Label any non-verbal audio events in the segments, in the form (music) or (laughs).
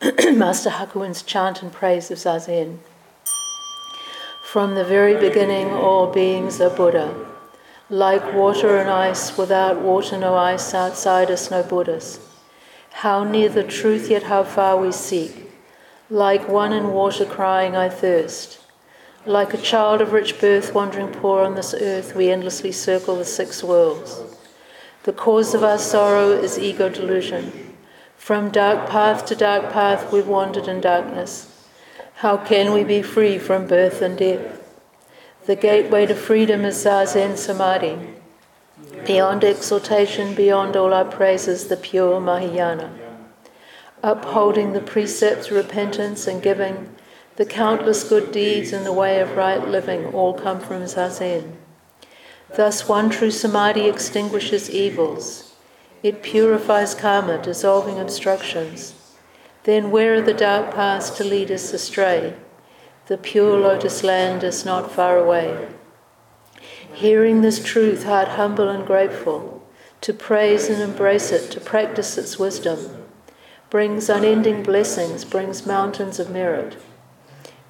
(clears throat) Master Hakuin's chant and praise of Zazen. From the very beginning, all beings are Buddha. Like water and ice, without water, no ice, outside us, no Buddhas. How near the truth, yet how far we seek. Like one in water crying, I thirst. Like a child of rich birth wandering poor on this earth, we endlessly circle the six worlds. The cause of our sorrow is ego delusion. From dark path to dark path we've wandered in darkness. How can we be free from birth and death? The gateway to freedom is Zazen Samadhi. Beyond exaltation, beyond all our praises, the pure Mahayana. Upholding the precepts, repentance, and giving, the countless good deeds and the way of right living all come from Zazen. Thus, one true Samadhi extinguishes evils. It purifies karma, dissolving obstructions. Then, where are the dark paths to lead us astray? The pure lotus land is not far away. Hearing this truth, heart humble and grateful, to praise and embrace it, to practice its wisdom, brings unending blessings, brings mountains of merit.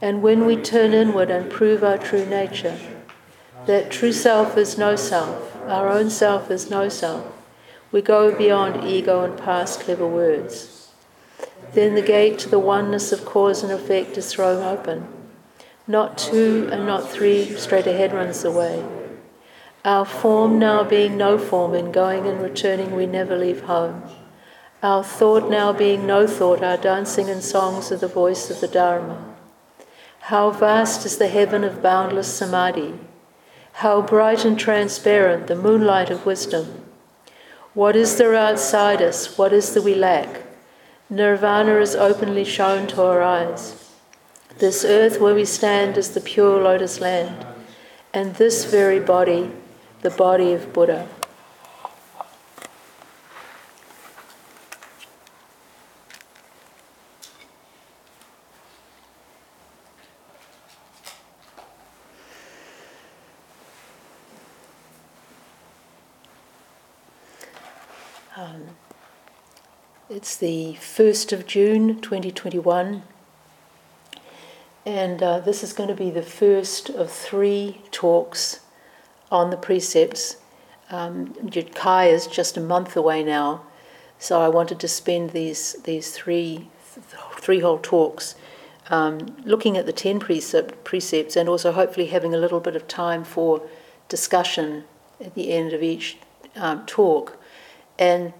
And when we turn inward and prove our true nature, that true self is no self, our own self is no self, we go beyond ego and past clever words. Then the gate to the oneness of cause and effect is thrown open not two and not three straight ahead runs the way. Our form now being no form, in going and returning we never leave home. Our thought now being no thought, our dancing and songs are the voice of the Dharma. How vast is the heaven of boundless samadhi! How bright and transparent the moonlight of wisdom! What is there outside us? What is there we lack? Nirvana is openly shown to our eyes. This earth where we stand is the pure lotus land, and this very body, the body of Buddha. It's the 1st of June 2021. And uh, this is going to be the first of three talks on the precepts. Um, Kai is just a month away now, so I wanted to spend these these three three whole talks um, looking at the ten precept, precepts and also hopefully having a little bit of time for discussion at the end of each um, talk. And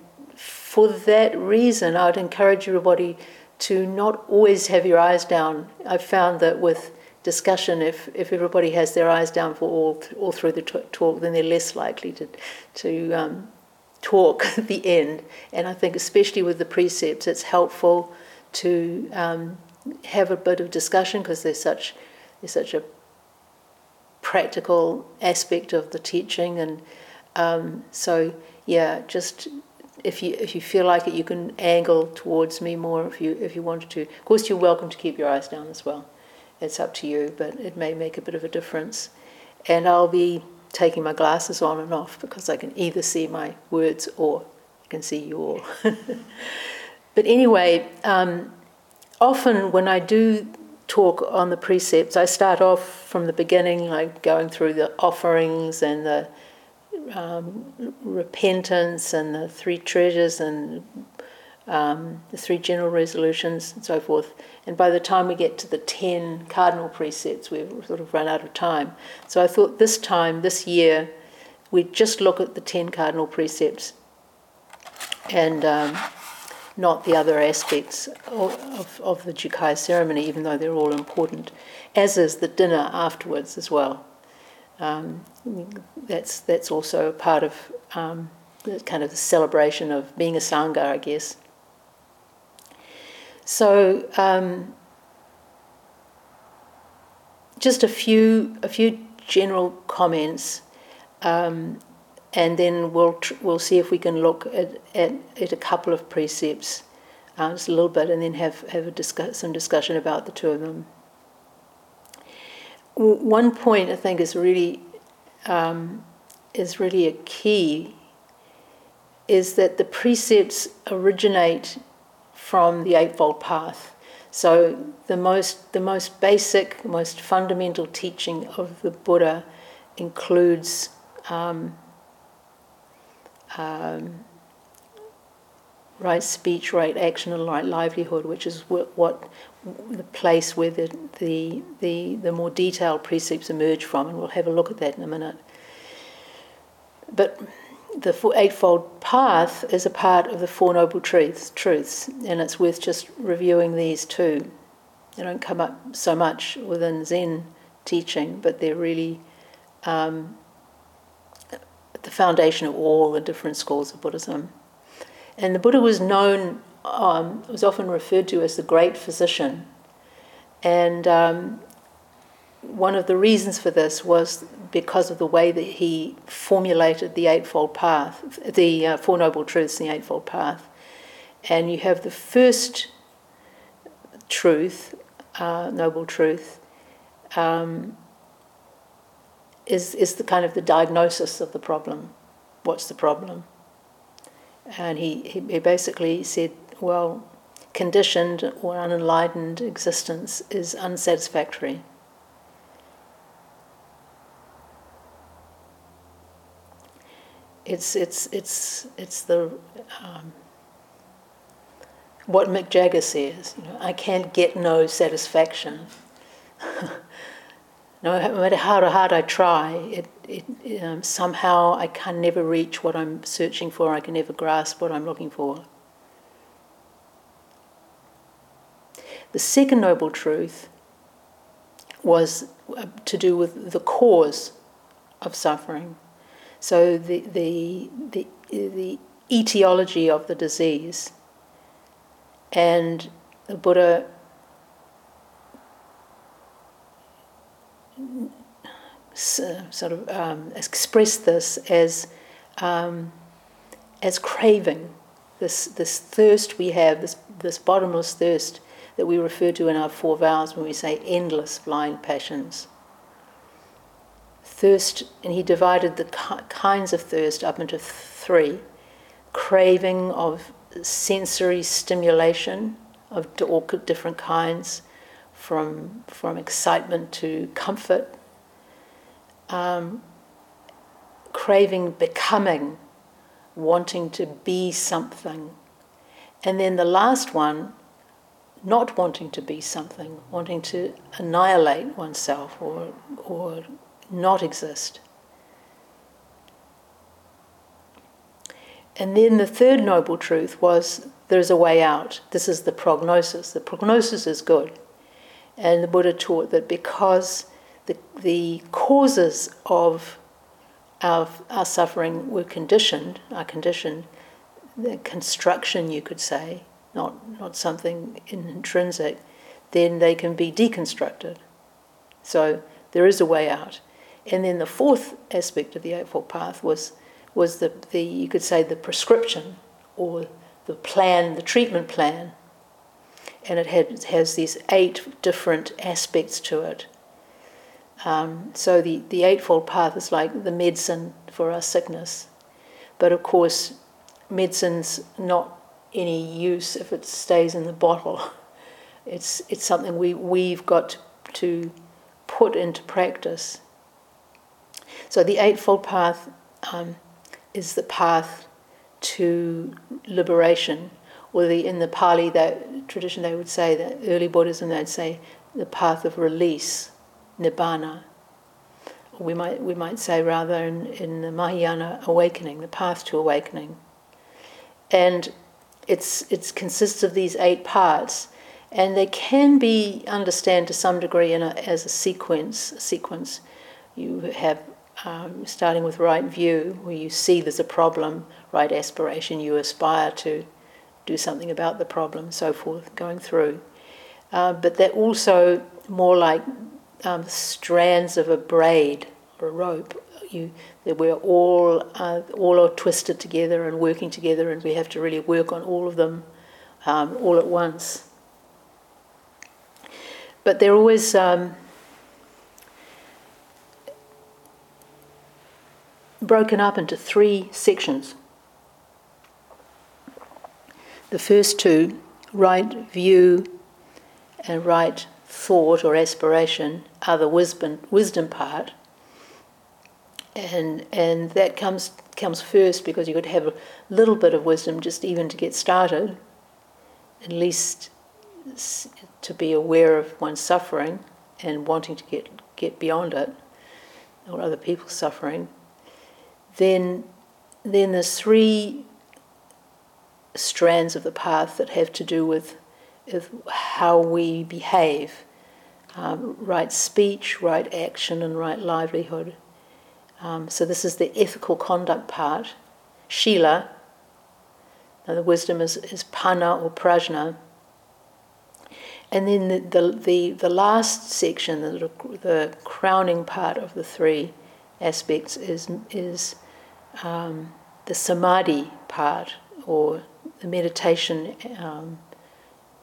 for that reason, I would encourage everybody to not always have your eyes down. I've found that with discussion, if, if everybody has their eyes down for all, all through the talk, then they're less likely to, to um, talk at (laughs) the end. And I think, especially with the precepts, it's helpful to um, have a bit of discussion because there's such, there's such a practical aspect of the teaching. And um, so, yeah, just if you if you feel like it, you can angle towards me more if you if you wanted to. Of course, you're welcome to keep your eyes down as well. It's up to you, but it may make a bit of a difference. And I'll be taking my glasses on and off because I can either see my words or I can see you all. (laughs) but anyway, um, often when I do talk on the precepts, I start off from the beginning, like going through the offerings and the um, repentance and the three treasures and um, the three general resolutions and so forth. And by the time we get to the 10 cardinal precepts, we've sort of run out of time. So I thought this time, this year, we'd just look at the 10 cardinal precepts and um, not the other aspects of, of, of the Jukai ceremony, even though they're all important, as is the dinner afterwards as well. Um, that's that's also part of um, the kind of the celebration of being a sangha, I guess. So um, just a few a few general comments, um, and then we'll tr- we'll see if we can look at, at, at a couple of precepts, uh, just a little bit, and then have have a discuss, some discussion about the two of them one point I think is really um, is really a key is that the precepts originate from the Eightfold Path. So the most, the most basic, most fundamental teaching of the Buddha includes um, um, right speech, right action, and right livelihood, which is what, what the place where the, the, the, the more detailed precepts emerge from, and we'll have a look at that in a minute. But the Eightfold Path is a part of the Four Noble Truths, truths, and it's worth just reviewing these too. They don't come up so much within Zen teaching, but they're really um, the foundation of all the different schools of Buddhism. And the Buddha was known, um, was often referred to as the great physician. And um, one of the reasons for this was because of the way that he formulated the Eightfold Path, the uh, Four Noble Truths, and the Eightfold Path. And you have the first truth, uh, Noble Truth, um, is, is the kind of the diagnosis of the problem. What's the problem? And he, he, he basically said, well, conditioned or unenlightened existence is unsatisfactory. It's, it's, it's, it's the, um, what Mick Jagger says, you know, I can't get no satisfaction. (laughs) no matter how hard I try, it, it, um, somehow I can never reach what I'm searching for, I can never grasp what I'm looking for. The second noble truth was uh, to do with the cause of suffering. So the, the, the, the etiology of the disease. And the Buddha sort of um, expressed this as, um, as craving, this, this thirst we have, this, this bottomless thirst that we refer to in our four vows when we say endless blind passions. Thirst, and he divided the kinds of thirst up into three. Craving of sensory stimulation of all different kinds, from, from excitement to comfort, um, craving becoming, wanting to be something. And then the last one, not wanting to be something, wanting to annihilate oneself or, or not exist. And then the third noble truth was there's a way out. This is the prognosis. The prognosis is good. And the Buddha taught that because the, the causes of our, our suffering were conditioned, are conditioned, the construction, you could say, not, not something intrinsic, then they can be deconstructed. So there is a way out. And then the fourth aspect of the Eightfold Path was, was the, the, you could say, the prescription or the plan, the treatment plan. And it had, has these eight different aspects to it. Um, so the, the Eightfold Path is like the medicine for our sickness. But of course, medicine's not any use if it stays in the bottle. It's, it's something we, we've got to put into practice so the Eightfold Path um, is the path to liberation, or the, in the Pali that tradition they would say that early Buddhism they'd say the path of release, nibbana. Or we might we might say rather in, in the Mahayana awakening, the path to awakening. And it's it consists of these eight parts, and they can be understood to some degree in a, as a sequence. A sequence, you have um, starting with right view, where you see there's a problem, right aspiration, you aspire to do something about the problem, so forth, going through. Uh, but they're also more like um, strands of a braid or a rope. You, that we're all uh, all are twisted together and working together, and we have to really work on all of them um, all at once. But they're always um, broken up into three sections. The first two right view and right thought or aspiration are the wisdom, wisdom part. And, and that comes, comes first because you could have a little bit of wisdom just even to get started, at least to be aware of one's suffering and wanting to get, get beyond it or other people's suffering. Then, then there's three strands of the path that have to do with, with how we behave um, right speech, right action, and right livelihood. Um, so, this is the ethical conduct part. Shila, now the wisdom is, is panna or prajna. And then the, the, the, the last section, the, the crowning part of the three aspects, is, is um, the samadhi part or the meditation um,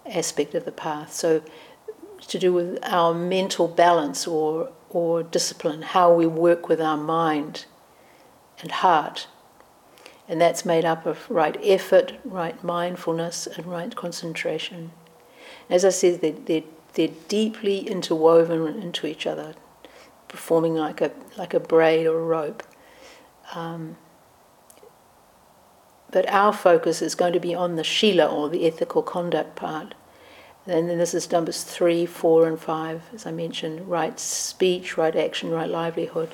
aspect of the path. So, to do with our mental balance or, or discipline, how we work with our mind and heart. And that's made up of right effort, right mindfulness, and right concentration. As I said, they're, they're, they're deeply interwoven into each other, performing like a, like a braid or a rope. Um, but our focus is going to be on the Shila or the ethical conduct part. And then this is numbers three, four, and five, as I mentioned right speech, right action, right livelihood.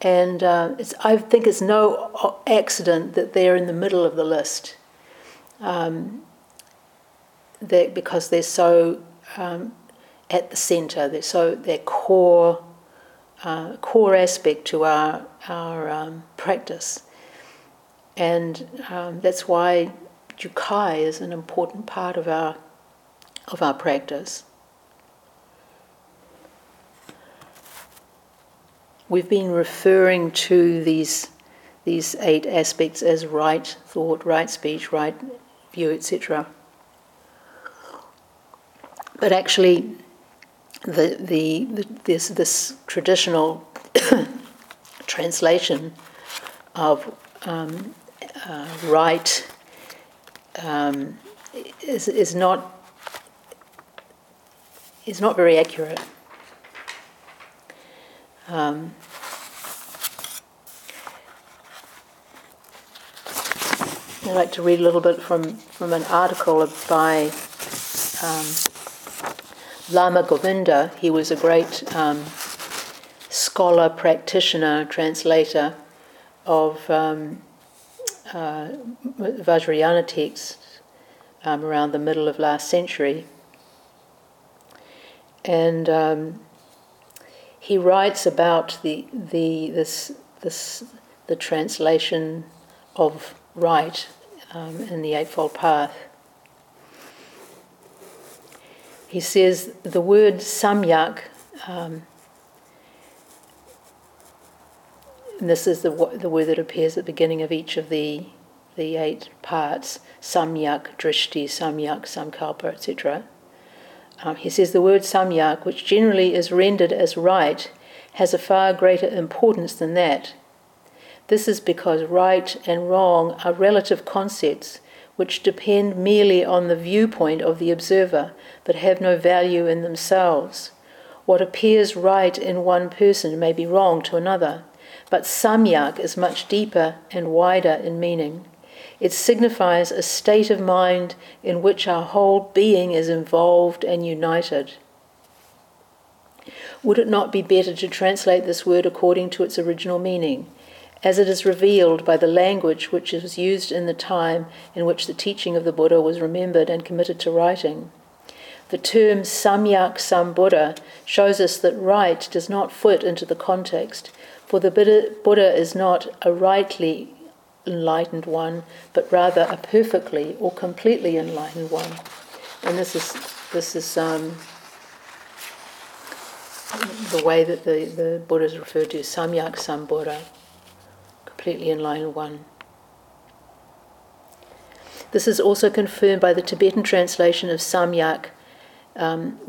And uh, I think it's no accident that they're in the middle of the list. Um, because they're so um, at the centre, they're so their core uh, core aspect to our our um, practice. And um, that's why Jukai is an important part of our, of our practice. We've been referring to these, these eight aspects as right thought, right speech, right view, etc. But actually, the, the, the, this, this traditional (coughs) translation of um, uh, right um, is, is not is not very accurate. Um, I'd like to read a little bit from, from an article by um, Lama Govinda. He was a great um, scholar, practitioner, translator of um, uh, Vajrayana texts um, around the middle of last century. And um, he writes about the, the, this, this, the translation of right um, in the Eightfold Path. He says the word samyak um, And this is the, the word that appears at the beginning of each of the, the eight parts samyak, drishti, samyak, samkalpa, etc. Um, he says the word samyak, which generally is rendered as right, has a far greater importance than that. This is because right and wrong are relative concepts which depend merely on the viewpoint of the observer but have no value in themselves. What appears right in one person may be wrong to another. But samyak is much deeper and wider in meaning. It signifies a state of mind in which our whole being is involved and united. Would it not be better to translate this word according to its original meaning, as it is revealed by the language which was used in the time in which the teaching of the Buddha was remembered and committed to writing? The term samyak sambuddha shows us that right does not fit into the context for the Buddha is not a rightly enlightened one, but rather a perfectly or completely enlightened one. And this is this is um, the way that the, the Buddha is referred to, Samyak Sambuddha, completely enlightened one. This is also confirmed by the Tibetan translation of Samyak um,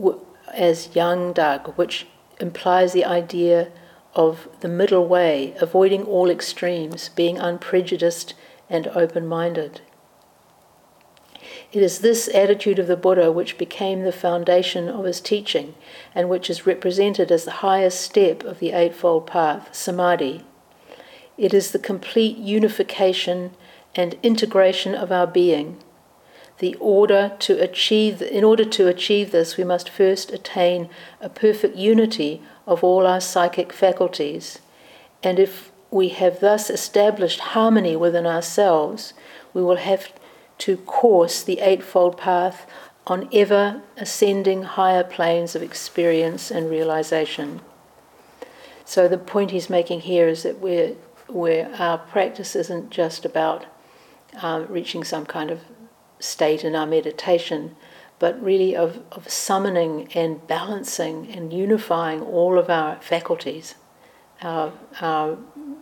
as Yang Dag, which implies the idea of the middle way, avoiding all extremes, being unprejudiced and open minded. It is this attitude of the Buddha which became the foundation of his teaching and which is represented as the highest step of the Eightfold Path, Samadhi. It is the complete unification and integration of our being. The order to achieve, in order to achieve this, we must first attain a perfect unity of all our psychic faculties. And if we have thus established harmony within ourselves, we will have to course the Eightfold Path on ever ascending higher planes of experience and realization. So the point he's making here is that we're, where our practice isn't just about uh, reaching some kind of state in our meditation, but really of, of summoning and balancing and unifying all of our faculties, our, our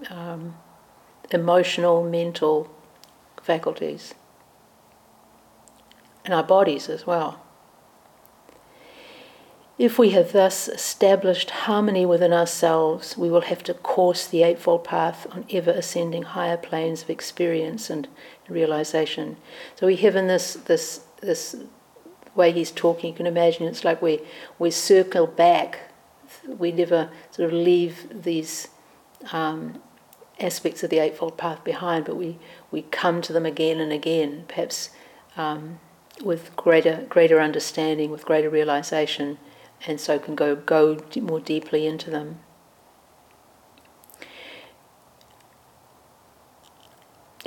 um, emotional, mental faculties and our bodies as well. If we have thus established harmony within ourselves, we will have to course the Eightfold Path on ever ascending higher planes of experience and realization. So we have in this, this, this way he's talking, you can imagine it's like we, we circle back, we never sort of leave these um, aspects of the Eightfold Path behind, but we, we come to them again and again, perhaps um, with greater greater understanding, with greater realization, and so can go go more deeply into them.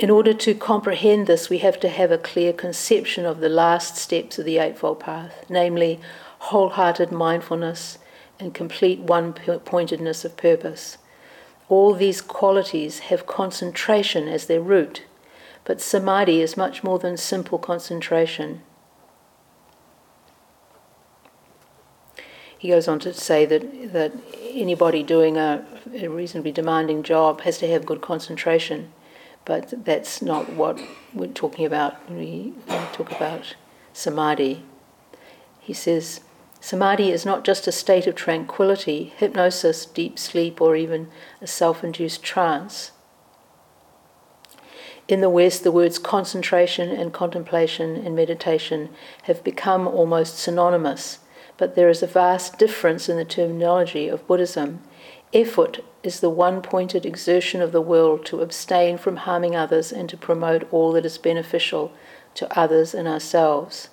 In order to comprehend this, we have to have a clear conception of the last steps of the Eightfold Path, namely wholehearted mindfulness and complete one pointedness of purpose. All these qualities have concentration as their root but samadhi is much more than simple concentration. He goes on to say that, that anybody doing a, a reasonably demanding job has to have good concentration, but that's not what we're talking about when we, talk about samadhi. He says, Samadhi is not just a state of tranquility, hypnosis, deep sleep, or even a self induced trance. In the West, the words concentration and contemplation and meditation have become almost synonymous, but there is a vast difference in the terminology of Buddhism. Effort is the one pointed exertion of the will to abstain from harming others and to promote all that is beneficial to others and ourselves.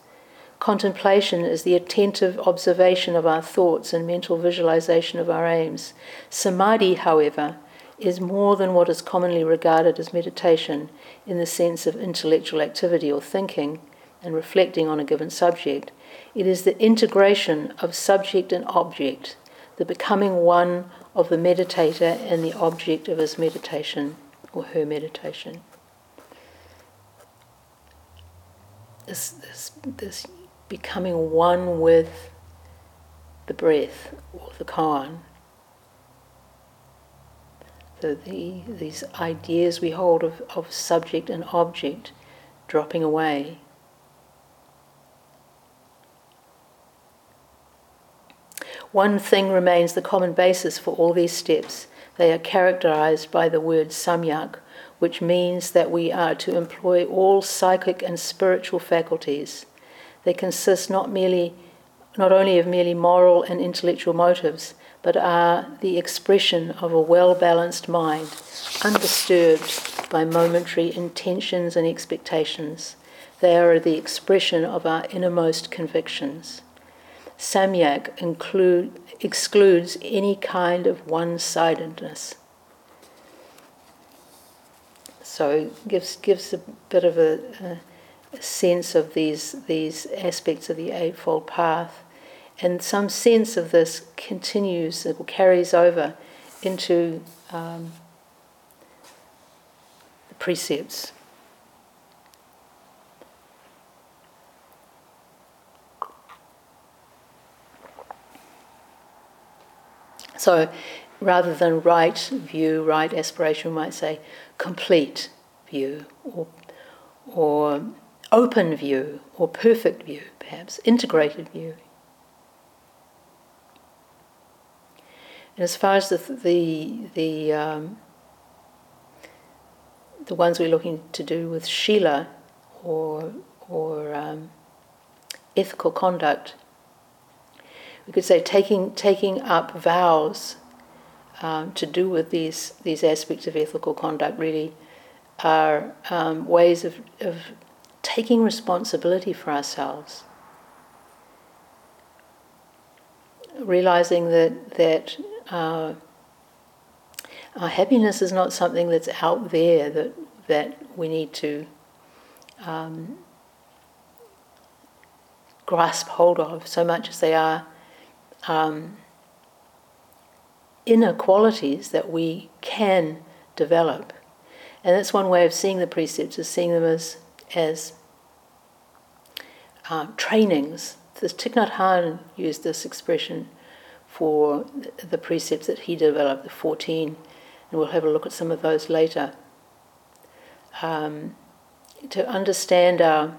Contemplation is the attentive observation of our thoughts and mental visualization of our aims. Samadhi, however, is more than what is commonly regarded as meditation in the sense of intellectual activity or thinking and reflecting on a given subject. It is the integration of subject and object, the becoming one of the meditator and the object of his meditation or her meditation. This, this, this becoming one with the breath or the koan the, the, these ideas we hold of, of subject and object dropping away. One thing remains the common basis for all these steps. They are characterized by the word samyak, which means that we are to employ all psychic and spiritual faculties. They consist not merely not only of merely moral and intellectual motives, but are the expression of a well balanced mind, undisturbed by momentary intentions and expectations. They are the expression of our innermost convictions. Samyak include, excludes any kind of one sidedness. So gives gives a bit of a, a sense of these these aspects of the Eightfold Path and some sense of this continues, it carries over into um, the precepts. So rather than right view, right aspiration, we might say complete view or, or open view or perfect view, perhaps, integrated view. And as far as the the the um, the ones we're looking to do with Shila or or um, ethical conduct. We could say taking taking up vows um, to do with these these aspects of ethical conduct really are um, ways of, of taking responsibility for ourselves, realizing that that uh, our happiness is not something that's out there that that we need to um, grasp hold of so much as they are um, inner qualities that we can develop. And that's one way of seeing the precepts, is seeing them as, as uh, trainings. This Thich Nhat Hanh used this expression for the precepts that he developed, the 14, and we'll have a look at some of those later. Um, to understand our,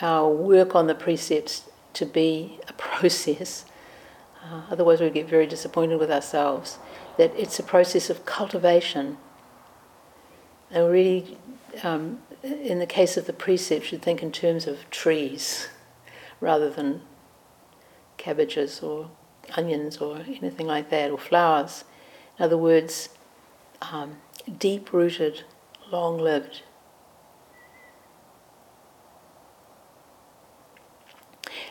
our work on the precepts to be a (laughs) process, uh, otherwise we get very disappointed with ourselves, that it's a process of cultivation. And really, um, in the case of the precepts, should think in terms of trees rather than cabbages or onions or anything like that, or flowers. In other words, um, deep rooted, long lived.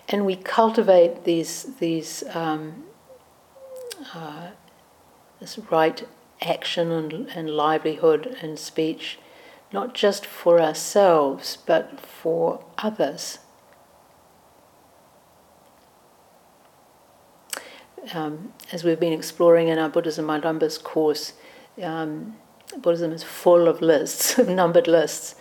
And we cultivate these, these um, uh, this right action and, and livelihood and speech, not just for ourselves, but for others. Um, as we've been exploring in our Buddhism by Numbers course, um, Buddhism is full of lists, (laughs) numbered lists.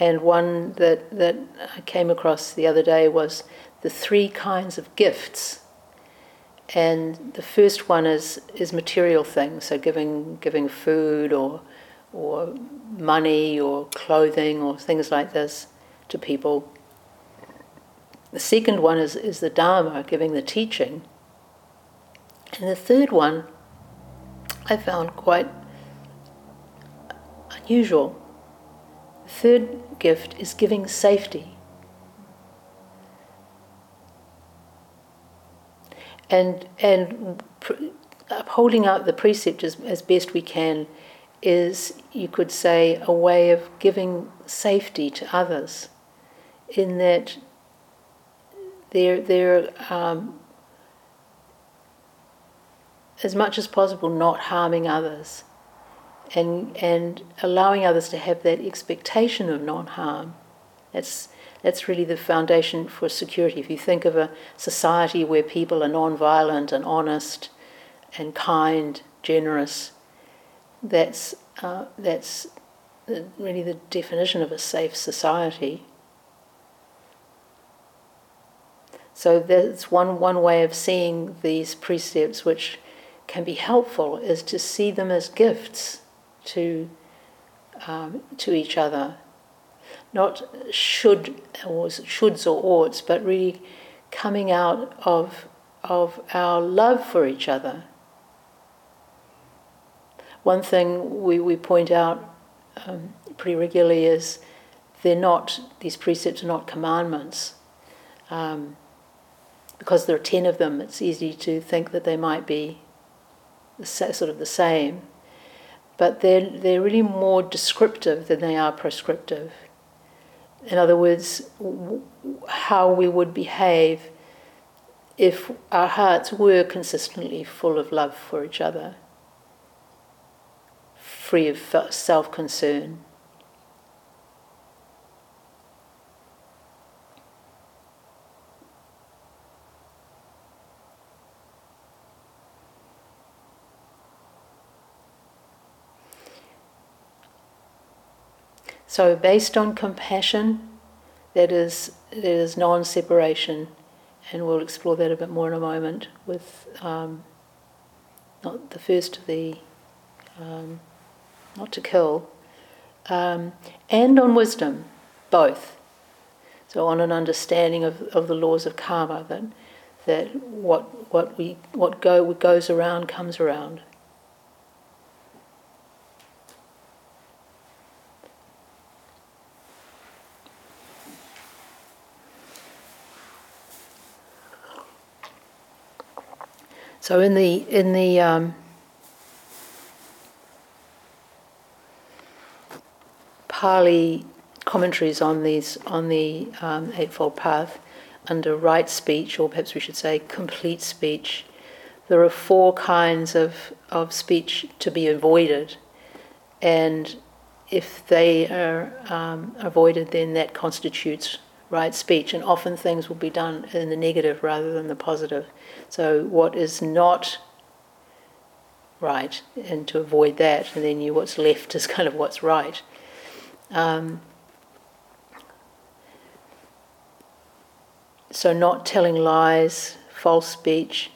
And one that, that I came across the other day was the three kinds of gifts. And the first one is, is material things, so giving, giving food or, or money or clothing or things like this to people. The second one is, is the Dharma, giving the teaching. And the third one I found quite unusual. The third gift is giving safety. And, and upholding out the precept as, as best we can is, you could say, a way of giving safety to others, in that they're, they're um, as much as possible not harming others and, and allowing others to have that expectation of non harm. That's, that's really the foundation for security. If you think of a society where people are non violent and honest and kind, generous, that's, uh, that's really the definition of a safe society. So that's one, one way of seeing these precepts, which can be helpful, is to see them as gifts to, um, to each other. Not should or shoulds or oughts, but really coming out of, of our love for each other. One thing we, we point out um, pretty regularly is they're not, these precepts are not commandments. Um, because there are ten of them, it's easy to think that they might be sort of the same but they're, they're really more descriptive than they are prescriptive. In other words, how we would behave if our hearts were consistently full of love for each other, free of self concern. So, based on compassion, that is, that is non separation, and we'll explore that a bit more in a moment with um, not the first of the um, not to kill, um, and on wisdom, both. So, on an understanding of, of the laws of karma, that, that what, what, we, what, go, what goes around comes around. So in the in the um, Pali commentaries on these on the um, Eightfold Path, under right speech, or perhaps we should say complete speech, there are four kinds of, of speech to be avoided. And if they are um, avoided, then that constitutes right speech. And often things will be done in the negative rather than the positive. So, what is not right, and to avoid that, and then you, what's left is (laughs) kind of what's right. Um, so, not telling lies, false speech,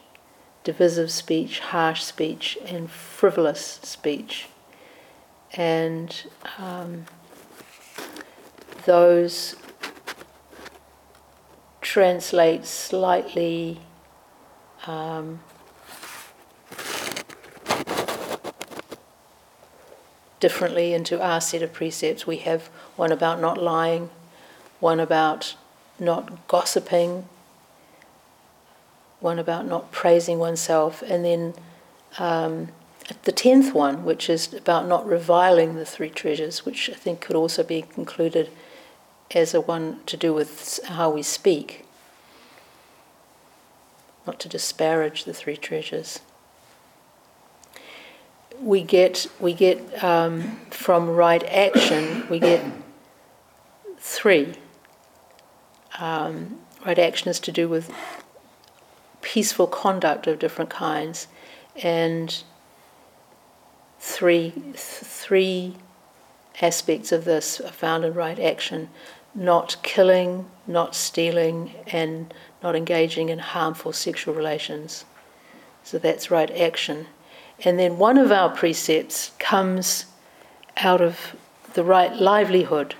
divisive speech, harsh speech, and frivolous speech. And um, those translate slightly um, differently into our set of precepts. We have one about not lying, one about not gossiping, one about not praising oneself, and then um, the tenth one, which is about not reviling the three treasures, which I think could also be concluded as a one to do with how we speak, not to disparage the three treasures. We get we get um, from right action we get three. Um, right action is to do with peaceful conduct of different kinds, and three three aspects of this are found in right action: not killing, not stealing, and not engaging in harmful sexual relations. So that's right action. And then one of our precepts comes out of the right livelihood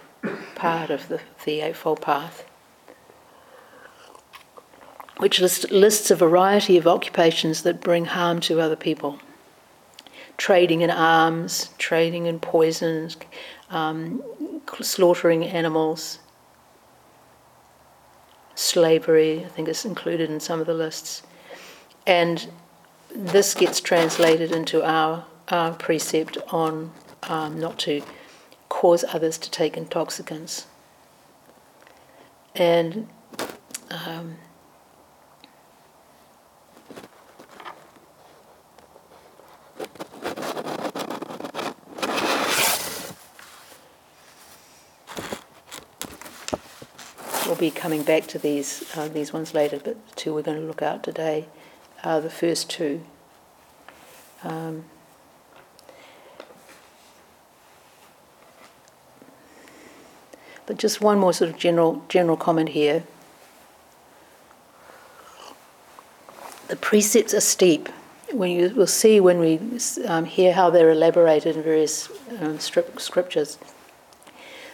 part of the, the Eightfold Path which list, lists a variety of occupations that bring harm to other people trading in arms, trading in poisons, um, slaughtering animals, slavery, I think is included in some of the lists. And this gets translated into our, our precept on um, not to cause others to take intoxicants. And um, We'll be coming back to these uh, these ones later, but the two we're going to look at today are the first two. Um, but just one more sort of general general comment here. The precepts are steep. When you will see when we um, hear how they're elaborated in various um, scriptures.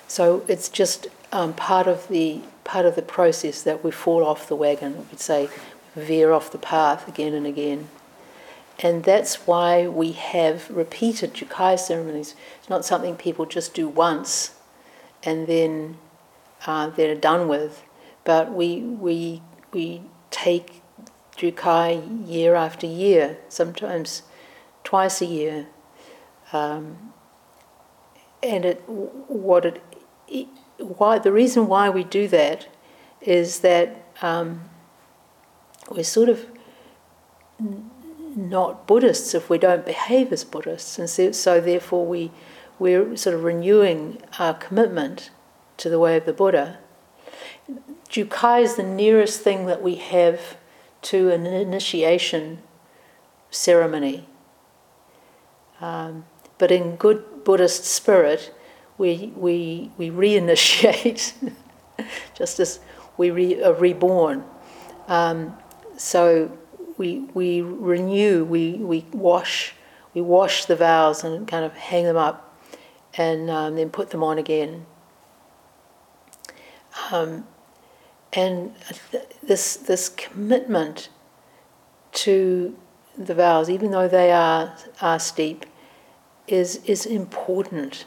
So it's just um, part of the part of the process that we fall off the wagon, we'd say veer off the path again and again. And that's why we have repeated Jukai ceremonies. It's not something people just do once and then uh, they're done with, but we, we, we take Jukai year after year, sometimes twice a year. Um, and it, what it, it why the reason why we do that is that um, we're sort of n- not Buddhists if we don't behave as Buddhists, and so, so therefore we we're sort of renewing our commitment to the way of the Buddha. Jukai is the nearest thing that we have to an initiation ceremony. Um, but in good Buddhist spirit, we, we, we reinitiate, (laughs) just as we re, are reborn. Um, so we, we renew, we, we wash, we wash the vows and kind of hang them up and um, then put them on again. Um, and this, this commitment to the vows, even though they are, are steep, is, is important.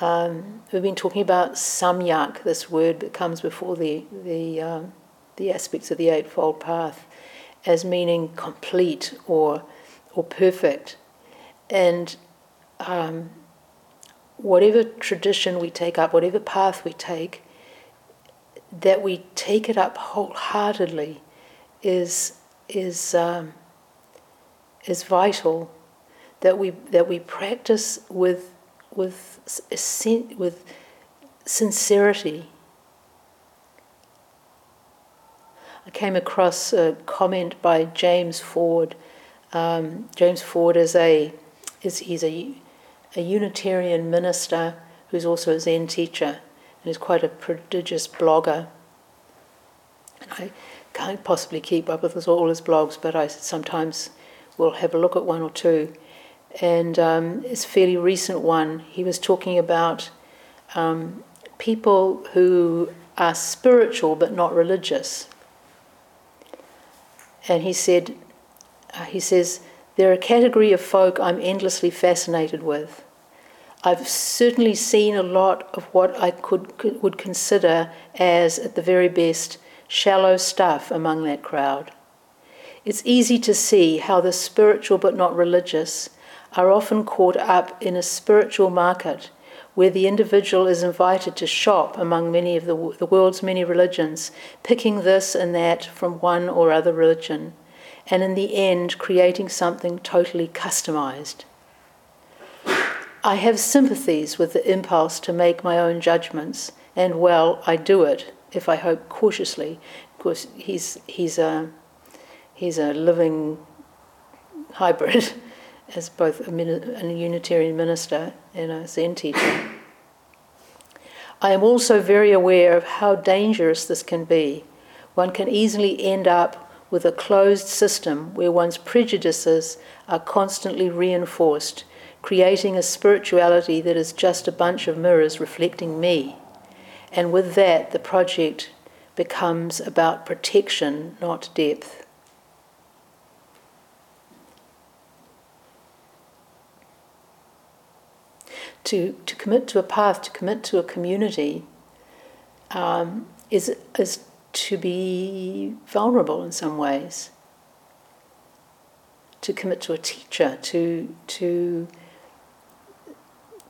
Um, we've been talking about samyak, this word that comes before the the um, the aspects of the eightfold path, as meaning complete or or perfect, and um, whatever tradition we take up, whatever path we take, that we take it up wholeheartedly is is um, is vital. That we that we practice with with with sincerity. I came across a comment by James Ford. Um, James Ford is a is he's a a Unitarian minister who's also a Zen teacher and is quite a prodigious blogger. I can't possibly keep up with all his blogs, but I sometimes will have a look at one or two. And um, it's a fairly recent one. He was talking about um, people who are spiritual but not religious. And he said, uh, he says, they're a category of folk I'm endlessly fascinated with. I've certainly seen a lot of what I could, could, would consider as, at the very best, shallow stuff among that crowd. It's easy to see how the spiritual but not religious are often caught up in a spiritual market where the individual is invited to shop among many of the, the world's many religions, picking this and that from one or other religion, and in the end creating something totally customized. I have sympathies with the impulse to make my own judgments, and well, I do it, if I hope cautiously. Of course, he's, he's, a, he's a living hybrid (laughs) as both a, a Unitarian minister and a Zen teacher. I am also very aware of how dangerous this can be. One can easily end up with a closed system where one's prejudices are constantly reinforced creating a spirituality that is just a bunch of mirrors reflecting me. And with that, the project becomes about protection, not depth. To, to commit to a path, to commit to a community, um, is, is to be vulnerable in some ways. To commit to a teacher, to, to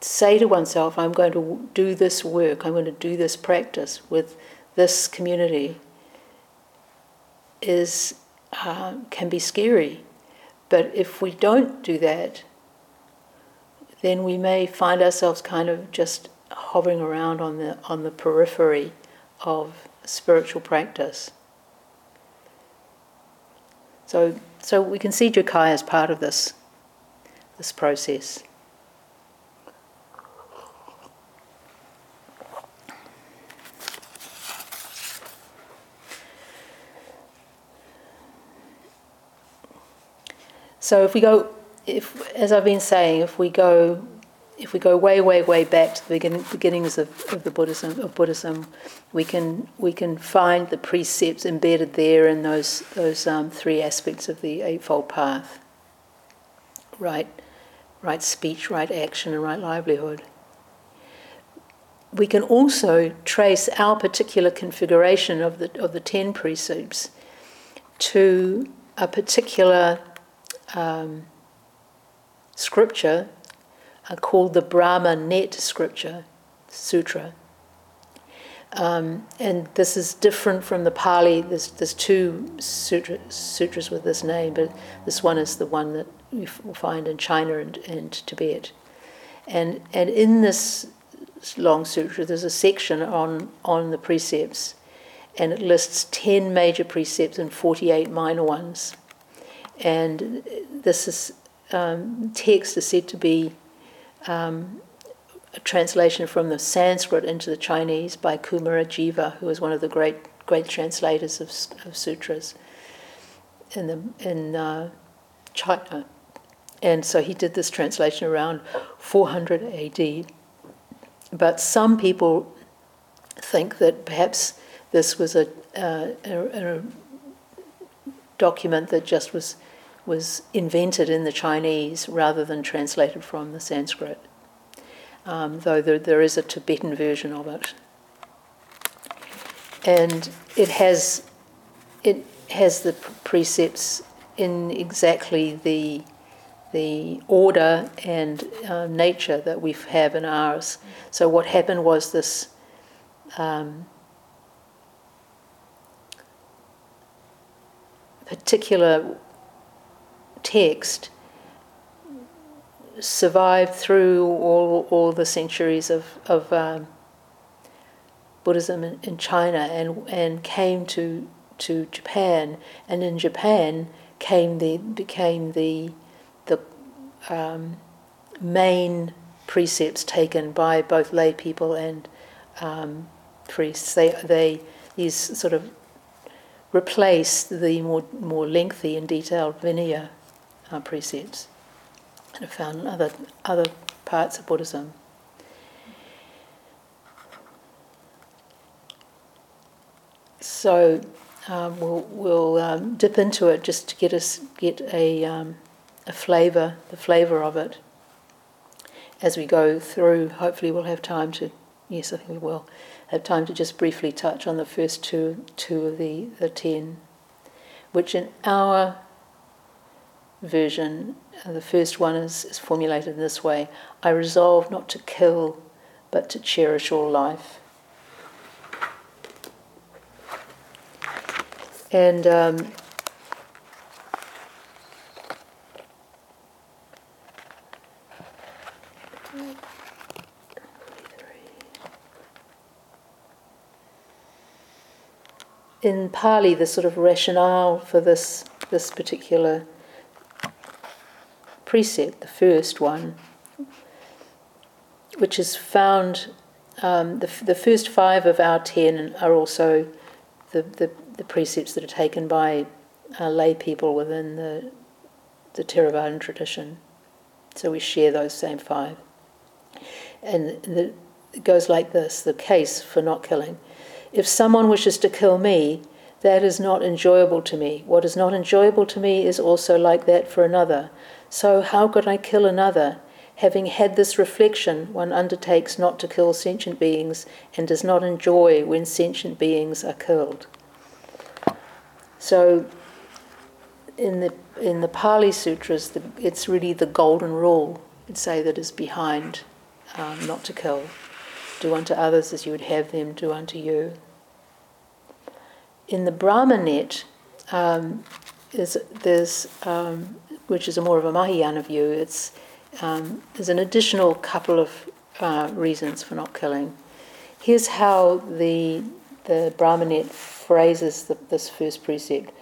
say to oneself, I'm going to do this work, I'm going to do this practice with this community, is uh, can be scary. But if we don't do that, then we may find ourselves kind of just hovering around on the on the periphery of spiritual practice. So, so we can see Jukai as part of this this process. So if we go, if as I've been saying, if we go, if we go way, way, way back to the beginning, beginnings of, of the Buddhism of Buddhism, we can we can find the precepts embedded there in those those um, three aspects of the Eightfold Path. Right, right speech, right action, and right livelihood. We can also trace our particular configuration of the of the ten precepts to a particular um, scripture called the Brahma Net Scripture, Sutra. Um, and this is different from the Pali. There's, there's two sutra, sutras with this name, but this one is the one that we find in China and, and Tibet. And, and in this long sutra, there's a section on, on the precepts, and it lists 10 major precepts and 48 minor ones. And this is, um, text is said to be um, a translation from the Sanskrit into the Chinese by Kumarajiva, who was one of the great great translators of, of sutras in the in uh, China. And so he did this translation around 400 AD. But some people think that perhaps this was a, uh, a, a document that just was was invented in the Chinese rather than translated from the Sanskrit, um, though there, there is a Tibetan version of it. And it has, it, has the precepts in exactly the the order and uh, nature that we have in ours. So what happened was this. Um, particular text survived through all, all the centuries of, of um, Buddhism in, in, China and, and came to, to Japan. And in Japan came the, became the, the um, main precepts taken by both lay people and um, priests. They, they, these sort of replaced the more, more lengthy and detailed Vinaya uh, precepts and are found in other, other parts of Buddhism. So um, we'll, we'll um, dip into it just to get us get a, um, a flavour, the flavour of it. As we go through, hopefully we'll have time to. Yes, I think we will have time to just briefly touch on the first two two of the the ten, which in our version, the first one is, is formulated in this way I resolve not to kill, but to cherish all life. And um, in Pali, the sort of rationale for this this particular precept, the first one, which is found, um, the, the first five of our ten are also the, the, the precepts that are taken by uh, lay people within the, the Theravadan tradition. So we share those same five. And the, it goes like this the case for not killing. If someone wishes to kill me, that is not enjoyable to me. What is not enjoyable to me is also like that for another. So, how could I kill another? Having had this reflection, one undertakes not to kill sentient beings and does not enjoy when sentient beings are killed. So, in the in the Pali Sutras, the, it's really the golden rule, I'd say, that is behind um, not to kill. Do unto others as you would have them do unto you. In the Brahmanet, um, is, there's um, which is a more of a Mahayana view, it's, um, there's an additional couple of uh, reasons for not killing. Here's how the, the Brahmanet phrases the, this first precept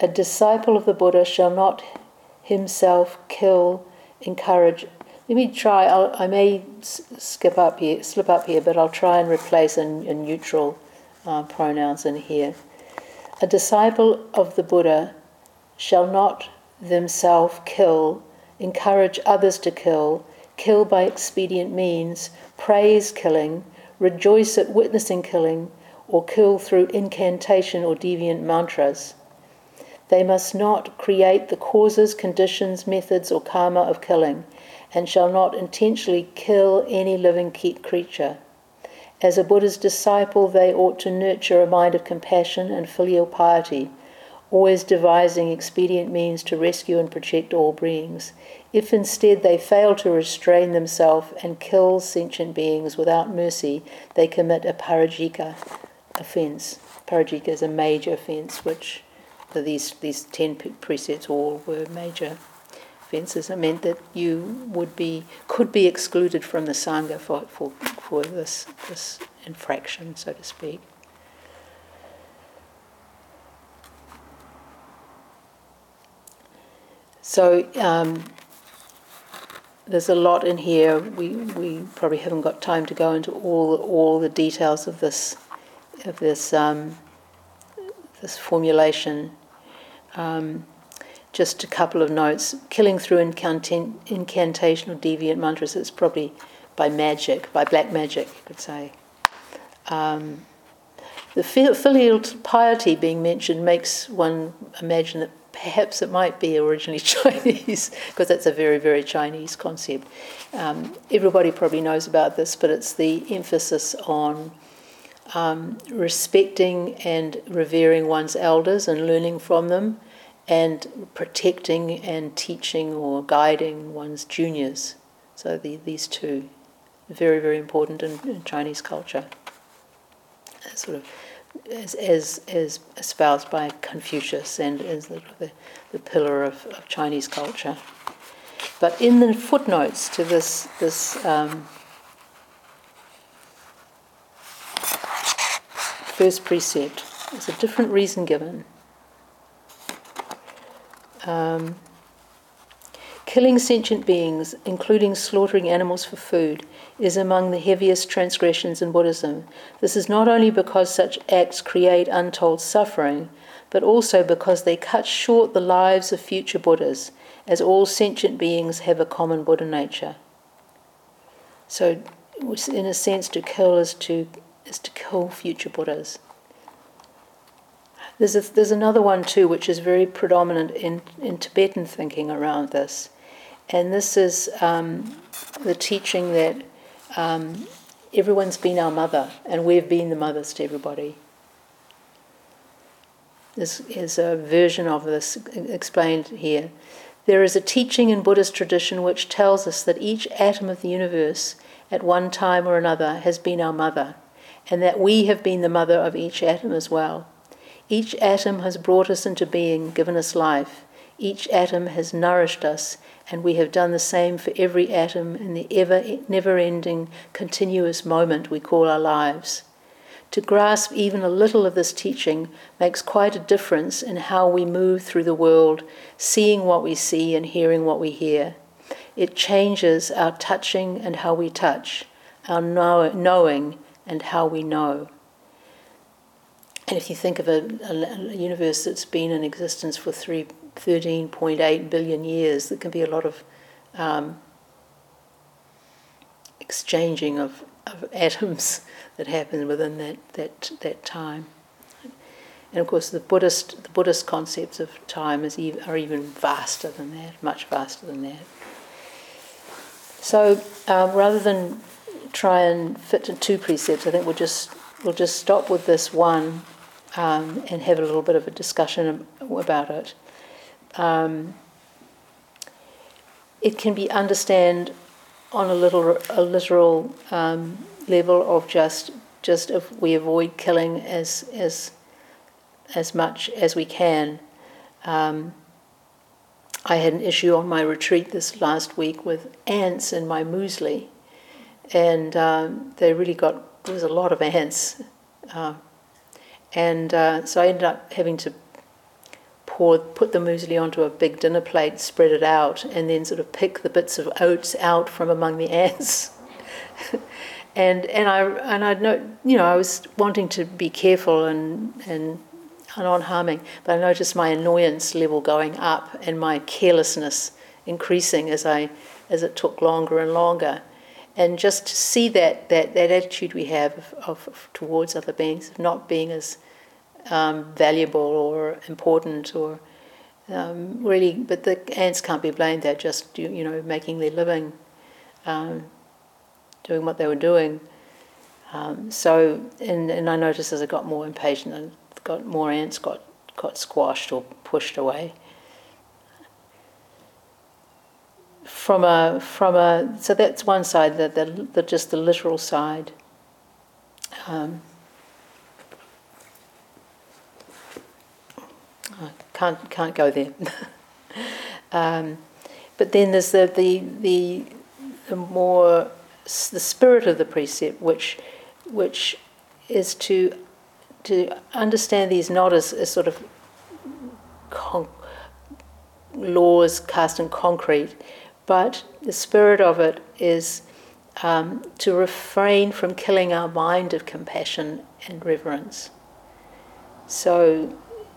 A disciple of the Buddha shall not himself kill, encourage. Let me try, I'll, i may skip up here, slip up here, but I'll try and replace a neutral uh, pronouns in here. A disciple of the Buddha shall not themselves kill, encourage others to kill, kill by expedient means, praise killing, rejoice at witnessing killing, or kill through incantation or deviant mantras. They must not create the causes, conditions, methods, or karma of killing, and shall not intentionally kill any living creature. As a Buddha's disciple, they ought to nurture a mind of compassion and filial piety always devising expedient means to rescue and protect all beings. If instead they fail to restrain themselves and kill sentient beings without mercy, they commit a parajika offense. Parajika is a major offense, which these, these ten precepts all were major offences. It meant that you would be could be excluded from the sangha for, for, for this, this infraction, so to speak. So um, there's a lot in here. We, we probably haven't got time to go into all all the details of this of this um, this formulation. Um, just a couple of notes. Killing through incantation, or deviant mantras is probably by magic, by black magic, you could say. Um, the filial piety being mentioned makes one imagine that perhaps it might be originally (laughs) Chinese, because that's a very, very Chinese concept. Um, everybody probably knows about this, but it's the emphasis on um, respecting and revering one's elders and learning from them, and protecting and teaching or guiding one's juniors. So the, these two, very very important in, in Chinese culture. Sort of as, as, as espoused by Confucius and as the, the, the pillar of, of, Chinese culture. But in the footnotes to this, this um, first precept, there's a different reason given. Um, killing sentient beings, including slaughtering animals for food, is among the heaviest transgressions in Buddhism. This is not only because such acts create untold suffering, but also because they cut short the lives of future Buddhas, as all sentient beings have a common Buddha nature. So, in a sense, to kill is to, is to kill future Buddhas. There's, a, there's another one too, which is very predominant in, in Tibetan thinking around this. And this is um, the teaching that um, everyone's been our mother, and we've been the mothers to everybody. This is a version of this explained here. There is a teaching in Buddhist tradition which tells us that each atom of the universe, at one time or another, has been our mother, and that we have been the mother of each atom as well. Each atom has brought us into being, given us life. Each atom has nourished us and we have done the same for every atom in the ever never ending continuous moment we call our lives. To grasp even a little of this teaching makes quite a difference in how we move through the world, seeing what we see and hearing what we hear. It changes our touching and how we touch, our know- knowing and how we know. And if you think of a, a, universe that's been in existence for three 13.8 billion years, there can be a lot of um, exchanging of, of atoms (laughs) that happen within that, that, that time. And of course, the Buddhist, the Buddhist concepts of time is even, are even vaster than that, much vaster than that. So um, rather than try and fit two precepts, I think we'll just, we'll just stop with this one um, and have a little bit of a discussion about it um, it can be understood on a little a literal um, level of just just if we avoid killing as as as much as we can. Um, I had an issue on my retreat this last week with ants in my muesli, and um, they really got there was a lot of ants, uh, and uh, so I ended up having to pour, put the muesli onto a big dinner plate, spread it out, and then sort of pick the bits of oats out from among the ants. (laughs) and and I and I know you know I was wanting to be careful and and non-harming, but I noticed my annoyance level going up and my carelessness increasing as I as it took longer and longer. And just to see that, that, that attitude we have of, of towards other beings, of not being as um, valuable or important or um, really, but the ants can't be blamed. They're just you know making their living, um, doing what they were doing. Um, so, and, and I noticed as I got more impatient, and got more ants got got squashed or pushed away. From a from a so that's one side, the, the, the just the literal side. Um, I can't can't go there. (laughs) um, but then there's the, the the the more the spirit of the precept, which which is to to understand these not as, as sort of con- laws cast in concrete, but the spirit of it is um, to refrain from killing our mind of compassion and reverence. So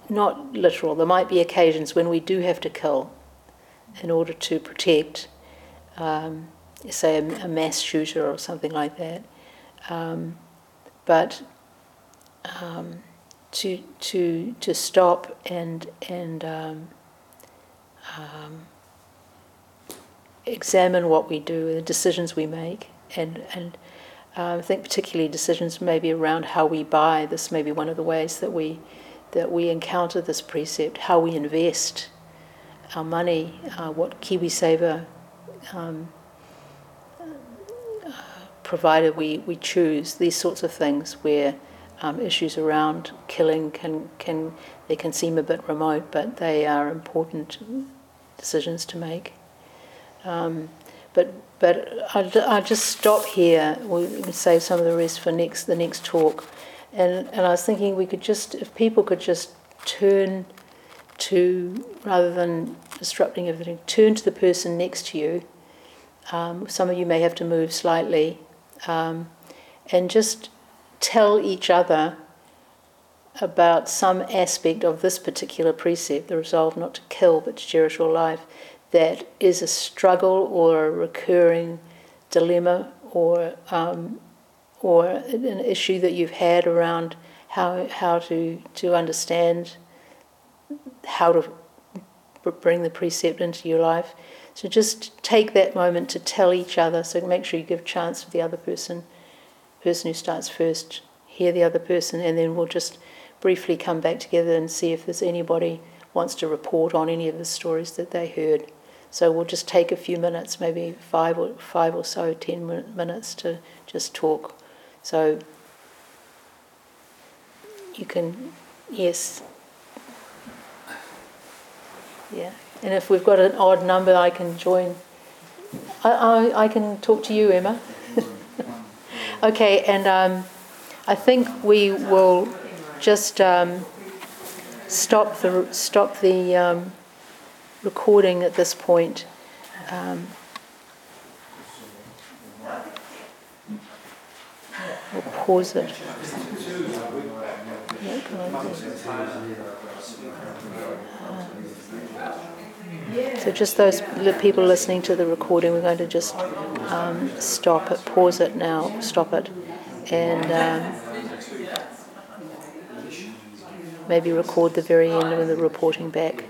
not literal. There might be occasions when we do have to kill in order to protect, um, say, a, a, mass shooter or something like that. Um, but um, to to to stop and and um, um, examine what we do, the decisions we make, and and Uh, I think particularly decisions maybe around how we buy. This may be one of the ways that we that we encounter this precept. How we invest our money, uh, what KiwiSaver um, provided we, we choose these sorts of things where um, issues around killing can can they can seem a bit remote, but they are important decisions to make. Um, but but I'll, I'll, just stop here. We can save some of the rest for next the next talk. And and I was thinking we could just if people could just turn to rather than disrupting everything, turn to the person next to you. Um, some of you may have to move slightly, um, and just tell each other about some aspect of this particular precept, the resolve not to kill but to cherish all life, that is a struggle or a recurring dilemma or um, or an issue that you've had around how how to to understand how to bring the precept into your life. So just take that moment to tell each other. So make sure you give chance for the other person, person who starts first, hear the other person, and then we'll just briefly come back together and see if there's anybody wants to report on any of the stories that they heard. So we'll just take a few minutes, maybe five or five or so, ten minutes to just talk. So you can, yes, yeah. And if we've got an odd number, I can join. I, I, I can talk to you, Emma. (laughs) okay, and um, I think we will just um, stop the stop the um, recording at this point. Pause it. So just those people listening to the recording, we're going to just um, stop it, pause it now, stop it, and um, maybe record the very end of the reporting back.